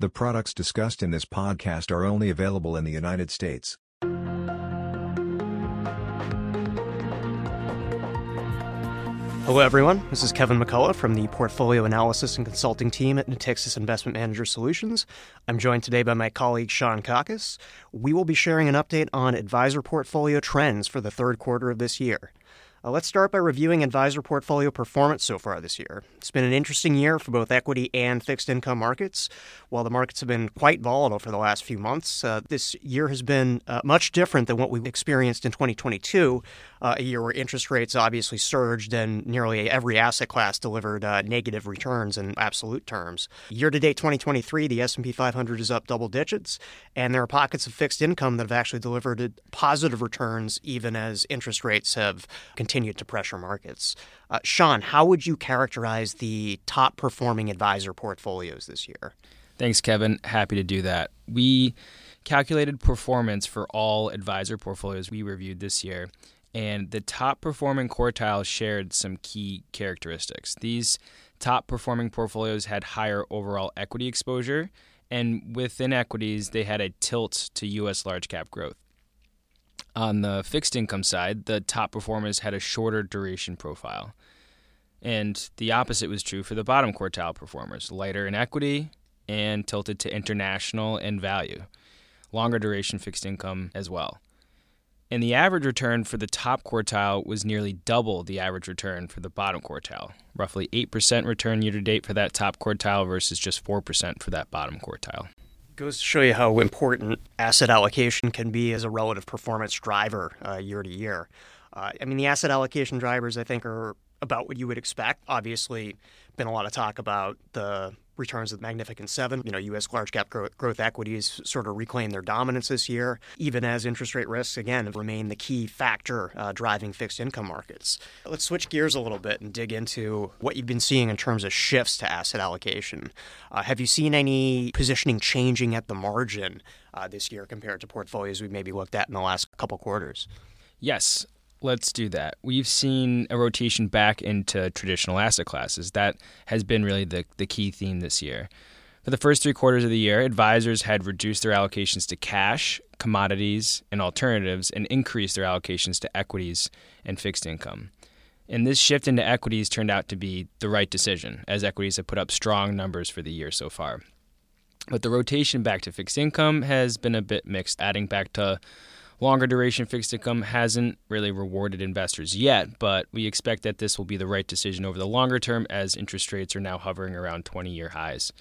The products discussed in this podcast are only available in the United States. Hello, everyone. This is Kevin McCullough from the Portfolio Analysis and Consulting team at Natixis Investment Manager Solutions. I'm joined today by my colleague Sean Kakis. We will be sharing an update on advisor portfolio trends for the third quarter of this year. Uh, let's start by reviewing advisor portfolio performance so far this year. It's been an interesting year for both equity and fixed income markets. While the markets have been quite volatile for the last few months, uh, this year has been uh, much different than what we experienced in 2022, uh, a year where interest rates obviously surged and nearly every asset class delivered uh, negative returns in absolute terms. Year to date 2023, the S&P 500 is up double digits, and there are pockets of fixed income that have actually delivered positive returns even as interest rates have continued to pressure markets. Uh, Sean, how would you characterize the top performing advisor portfolios this year? Thanks, Kevin. Happy to do that. We calculated performance for all advisor portfolios we reviewed this year, and the top performing quartile shared some key characteristics. These top performing portfolios had higher overall equity exposure, and within equities, they had a tilt to U.S. large cap growth. On the fixed income side, the top performers had a shorter duration profile. And the opposite was true for the bottom quartile performers, lighter in equity and tilted to international and value, longer duration fixed income as well. And the average return for the top quartile was nearly double the average return for the bottom quartile, roughly 8% return year to date for that top quartile versus just 4% for that bottom quartile goes to show you how important asset allocation can be as a relative performance driver uh, year to year. Uh, I mean, the asset allocation drivers, I think, are about what you would expect. Obviously, been a lot of talk about the returns of the Magnificent Seven. You know, U.S. large cap growth, growth equities sort of reclaim their dominance this year, even as interest rate risks, again, remain the key factor uh, driving fixed income markets. Let's switch gears a little bit and dig into what you've been seeing in terms of shifts to asset allocation. Uh, have you seen any positioning changing at the margin uh, this year compared to portfolios we've maybe looked at in the last couple quarters? Yes. Let's do that. We've seen a rotation back into traditional asset classes. That has been really the, the key theme this year. For the first three quarters of the year, advisors had reduced their allocations to cash, commodities, and alternatives and increased their allocations to equities and fixed income. And this shift into equities turned out to be the right decision, as equities have put up strong numbers for the year so far. But the rotation back to fixed income has been a bit mixed, adding back to Longer duration fixed income hasn't really rewarded investors yet, but we expect that this will be the right decision over the longer term as interest rates are now hovering around 20 year highs.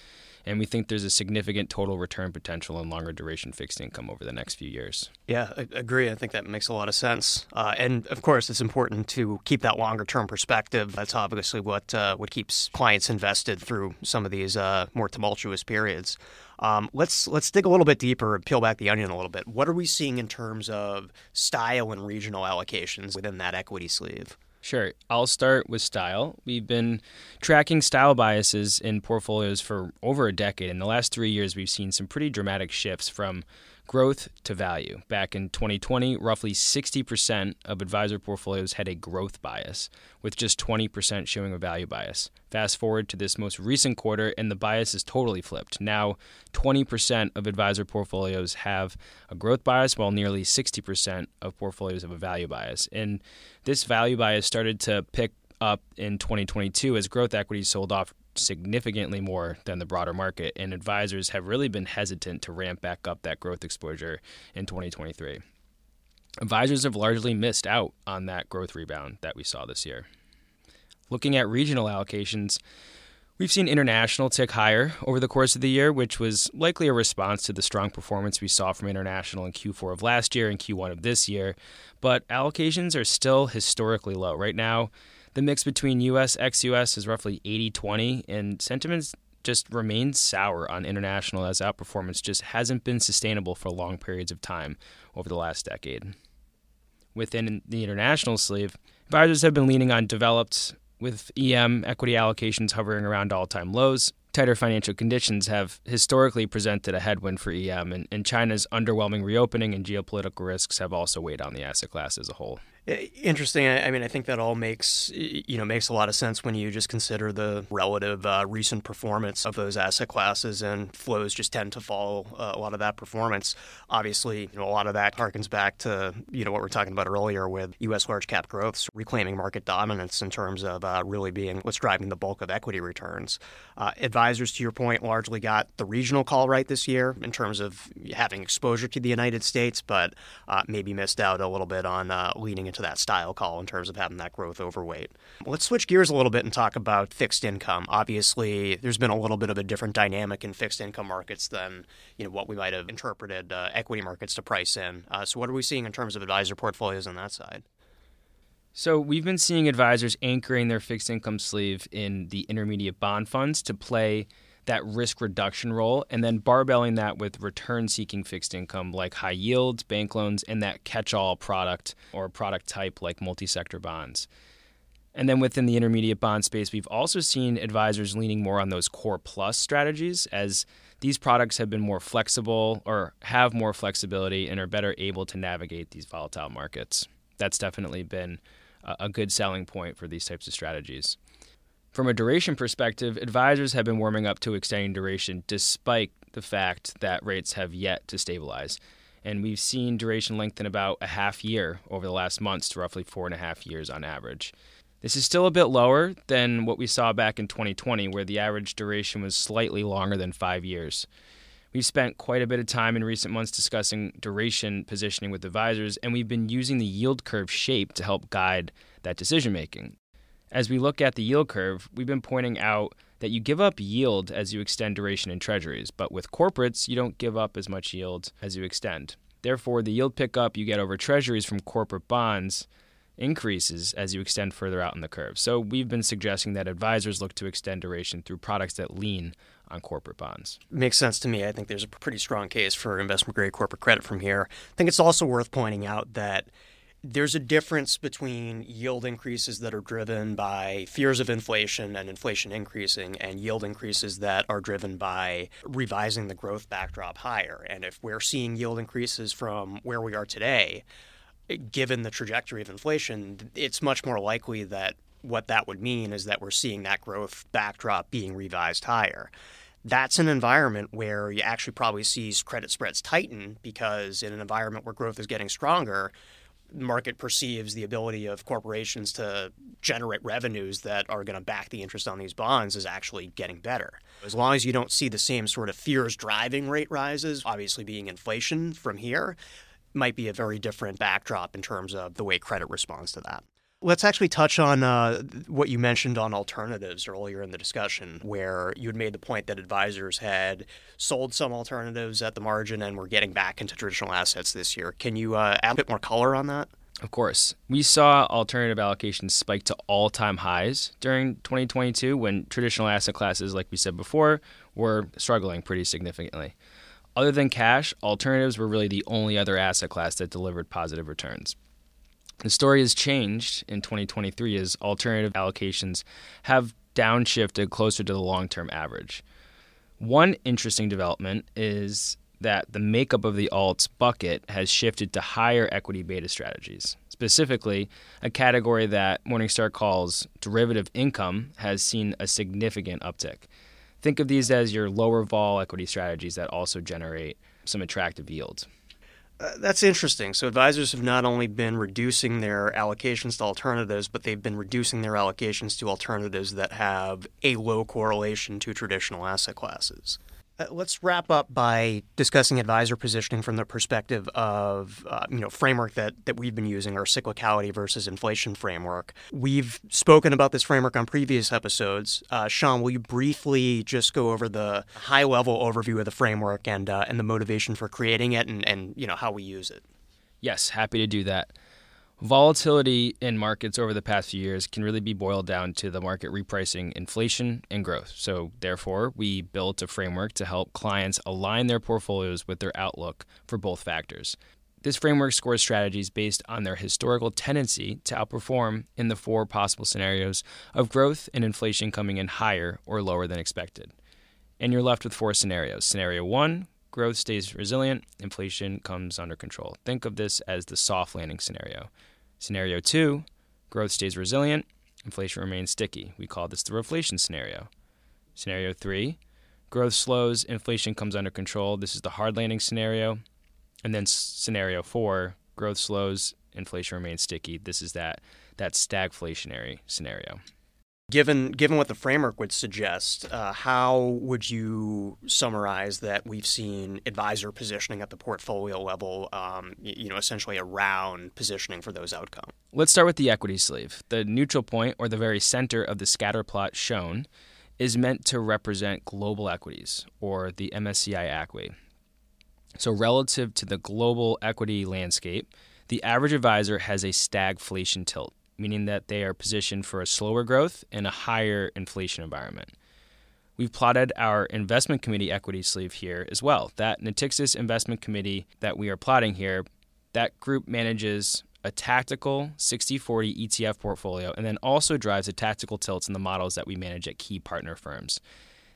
And we think there's a significant total return potential in longer duration fixed income over the next few years. Yeah, I agree. I think that makes a lot of sense. Uh, and of course, it's important to keep that longer term perspective. That's obviously what uh, what keeps clients invested through some of these uh, more tumultuous periods. Um, let's let's dig a little bit deeper and peel back the onion a little bit. What are we seeing in terms of style and regional allocations within that equity sleeve? Sure. I'll start with style. We've been tracking style biases in portfolios for over a decade. In the last three years, we've seen some pretty dramatic shifts from growth to value. Back in 2020, roughly 60% of advisor portfolios had a growth bias, with just 20% showing a value bias. Fast forward to this most recent quarter, and the bias is totally flipped. Now, 20% of advisor portfolios have a growth bias, while nearly 60% of portfolios have a value bias. And this value bias started to pick up in 2022 as growth equities sold off significantly more than the broader market, and advisors have really been hesitant to ramp back up that growth exposure in 2023. Advisors have largely missed out on that growth rebound that we saw this year. Looking at regional allocations, We've seen international tick higher over the course of the year, which was likely a response to the strong performance we saw from international in Q4 of last year and Q1 of this year. But allocations are still historically low. Right now, the mix between US ex US is roughly 80 20, and sentiments just remains sour on international as outperformance just hasn't been sustainable for long periods of time over the last decade. Within the international sleeve, advisors have been leaning on developed with EM equity allocations hovering around all time lows. Tighter financial conditions have historically presented a headwind for EM, and, and China's underwhelming reopening and geopolitical risks have also weighed on the asset class as a whole. Interesting. I mean, I think that all makes you know makes a lot of sense when you just consider the relative uh, recent performance of those asset classes, and flows just tend to follow uh, a lot of that performance. Obviously, you know, a lot of that harkens back to you know what we are talking about earlier with U.S. large cap growths reclaiming market dominance in terms of uh, really being what's driving the bulk of equity returns. Uh, advisors, to your point, largely got the regional call right this year in terms of having exposure to the United States, but uh, maybe missed out a little bit on uh, leaning into that style call in terms of having that growth overweight. Let's switch gears a little bit and talk about fixed income. Obviously, there's been a little bit of a different dynamic in fixed income markets than you know what we might have interpreted uh, equity markets to price in. Uh, so, what are we seeing in terms of advisor portfolios on that side? So, we've been seeing advisors anchoring their fixed income sleeve in the intermediate bond funds to play that risk reduction role and then barbelling that with return seeking fixed income like high yields, bank loans, and that catch all product or product type like multi sector bonds. And then within the intermediate bond space, we've also seen advisors leaning more on those core plus strategies as these products have been more flexible or have more flexibility and are better able to navigate these volatile markets. That's definitely been a good selling point for these types of strategies. From a duration perspective, advisors have been warming up to extending duration despite the fact that rates have yet to stabilize. And we've seen duration lengthen about a half year over the last months to roughly four and a half years on average. This is still a bit lower than what we saw back in 2020, where the average duration was slightly longer than five years. We've spent quite a bit of time in recent months discussing duration positioning with advisors, and we've been using the yield curve shape to help guide that decision making. As we look at the yield curve, we've been pointing out that you give up yield as you extend duration in treasuries, but with corporates, you don't give up as much yield as you extend. Therefore, the yield pickup you get over treasuries from corporate bonds increases as you extend further out in the curve. So, we've been suggesting that advisors look to extend duration through products that lean on corporate bonds. Makes sense to me. I think there's a pretty strong case for investment grade corporate credit from here. I think it's also worth pointing out that there's a difference between yield increases that are driven by fears of inflation and inflation increasing and yield increases that are driven by revising the growth backdrop higher. And if we're seeing yield increases from where we are today, given the trajectory of inflation, it's much more likely that what that would mean is that we're seeing that growth backdrop being revised higher that's an environment where you actually probably see credit spreads tighten because in an environment where growth is getting stronger, the market perceives the ability of corporations to generate revenues that are going to back the interest on these bonds is actually getting better. As long as you don't see the same sort of fears driving rate rises, obviously being inflation from here, might be a very different backdrop in terms of the way credit responds to that. Let's actually touch on uh, what you mentioned on alternatives earlier in the discussion, where you had made the point that advisors had sold some alternatives at the margin and were getting back into traditional assets this year. Can you uh, add a bit more color on that? Of course. We saw alternative allocations spike to all time highs during 2022 when traditional asset classes, like we said before, were struggling pretty significantly. Other than cash, alternatives were really the only other asset class that delivered positive returns. The story has changed in 2023 as alternative allocations have downshifted closer to the long term average. One interesting development is that the makeup of the alts bucket has shifted to higher equity beta strategies. Specifically, a category that Morningstar calls derivative income has seen a significant uptick. Think of these as your lower vol equity strategies that also generate some attractive yields. Uh, that's interesting. So advisors have not only been reducing their allocations to alternatives, but they've been reducing their allocations to alternatives that have a low correlation to traditional asset classes. Uh, let's wrap up by discussing advisor positioning from the perspective of uh, you know framework that that we've been using our cyclicality versus inflation framework. We've spoken about this framework on previous episodes. Uh, Sean, will you briefly just go over the high level overview of the framework and uh, and the motivation for creating it and and you know how we use it? Yes, happy to do that. Volatility in markets over the past few years can really be boiled down to the market repricing inflation and growth. So, therefore, we built a framework to help clients align their portfolios with their outlook for both factors. This framework scores strategies based on their historical tendency to outperform in the four possible scenarios of growth and inflation coming in higher or lower than expected. And you're left with four scenarios. Scenario one, growth stays resilient, inflation comes under control. Think of this as the soft landing scenario. Scenario two, growth stays resilient, inflation remains sticky. We call this the reflation scenario. Scenario three, growth slows, inflation comes under control. This is the hard landing scenario. And then scenario four, growth slows, inflation remains sticky. This is that that stagflationary scenario. Given given what the framework would suggest, uh, how would you summarize that we've seen advisor positioning at the portfolio level, um, you know, essentially around positioning for those outcomes? Let's start with the equity sleeve. The neutral point, or the very center of the scatter plot shown, is meant to represent global equities, or the MSCI ACWI. So, relative to the global equity landscape, the average advisor has a stagflation tilt meaning that they are positioned for a slower growth and a higher inflation environment. We've plotted our investment committee equity sleeve here as well. That Natixis investment committee that we are plotting here, that group manages a tactical 60-40 ETF portfolio and then also drives the tactical tilts in the models that we manage at key partner firms.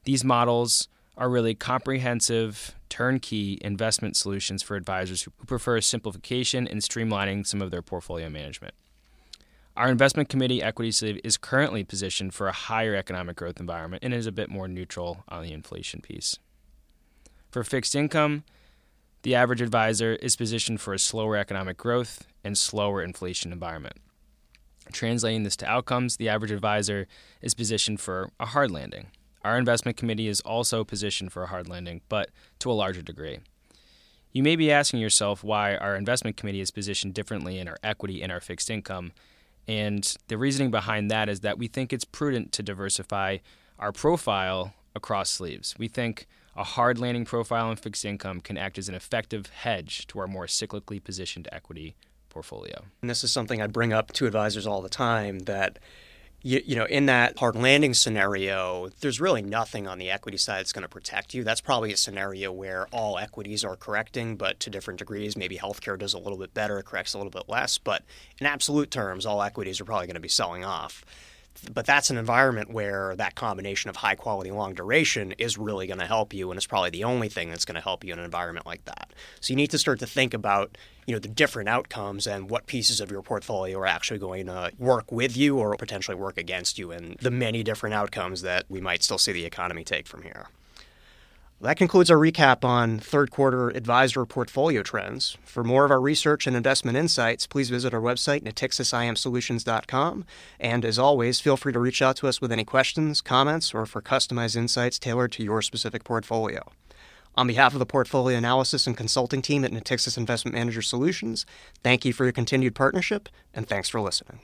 These models are really comprehensive, turnkey investment solutions for advisors who prefer simplification and streamlining some of their portfolio management. Our investment committee equity sleeve is currently positioned for a higher economic growth environment and is a bit more neutral on the inflation piece. For fixed income, the average advisor is positioned for a slower economic growth and slower inflation environment. Translating this to outcomes, the average advisor is positioned for a hard landing. Our investment committee is also positioned for a hard landing, but to a larger degree. You may be asking yourself why our investment committee is positioned differently in our equity and our fixed income, and the reasoning behind that is that we think it's prudent to diversify our profile across sleeves. We think a hard landing profile in fixed income can act as an effective hedge to our more cyclically positioned equity portfolio. And this is something I bring up to advisors all the time that you, you know, in that hard landing scenario, there's really nothing on the equity side that's going to protect you. That's probably a scenario where all equities are correcting, but to different degrees. Maybe healthcare does a little bit better, corrects a little bit less. But in absolute terms, all equities are probably going to be selling off but that's an environment where that combination of high quality long duration is really going to help you and it's probably the only thing that's going to help you in an environment like that. So you need to start to think about you know the different outcomes and what pieces of your portfolio are actually going to work with you or potentially work against you and the many different outcomes that we might still see the economy take from here that concludes our recap on third quarter advisor portfolio trends. For more of our research and investment insights, please visit our website, natixisimsolutions.com. And as always, feel free to reach out to us with any questions, comments, or for customized insights tailored to your specific portfolio. On behalf of the portfolio analysis and consulting team at Natixis Investment Manager Solutions, thank you for your continued partnership, and thanks for listening.